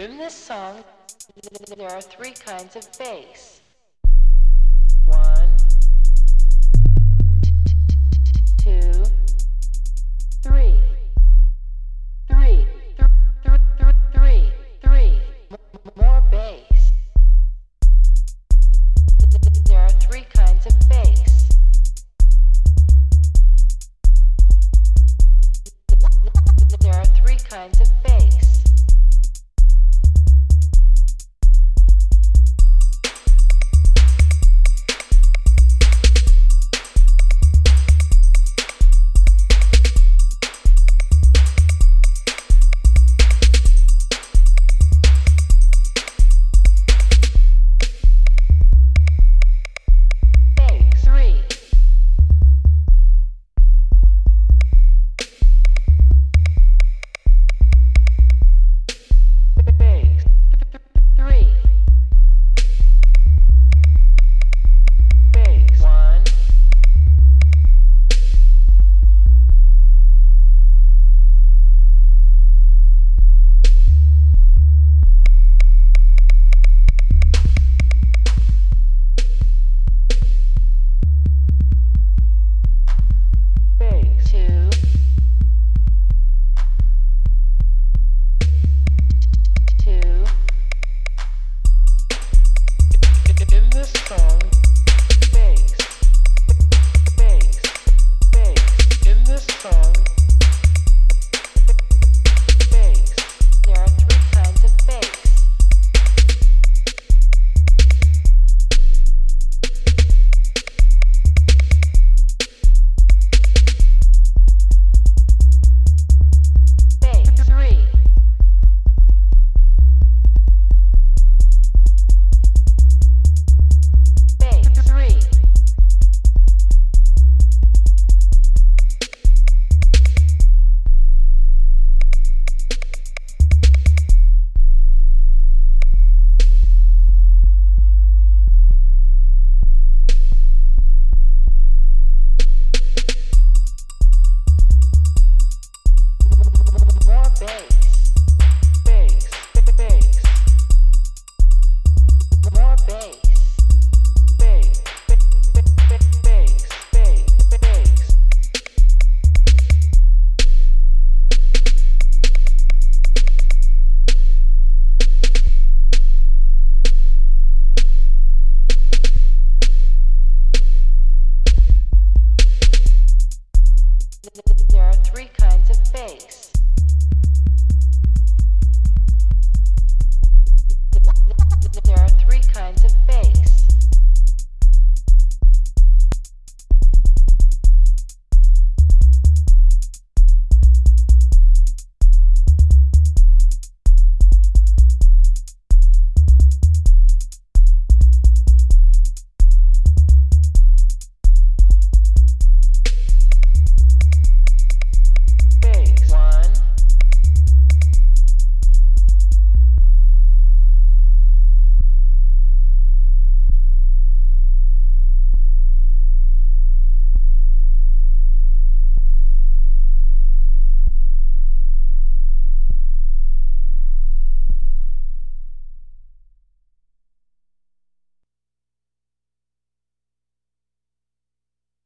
In this song, there are three kinds of bass.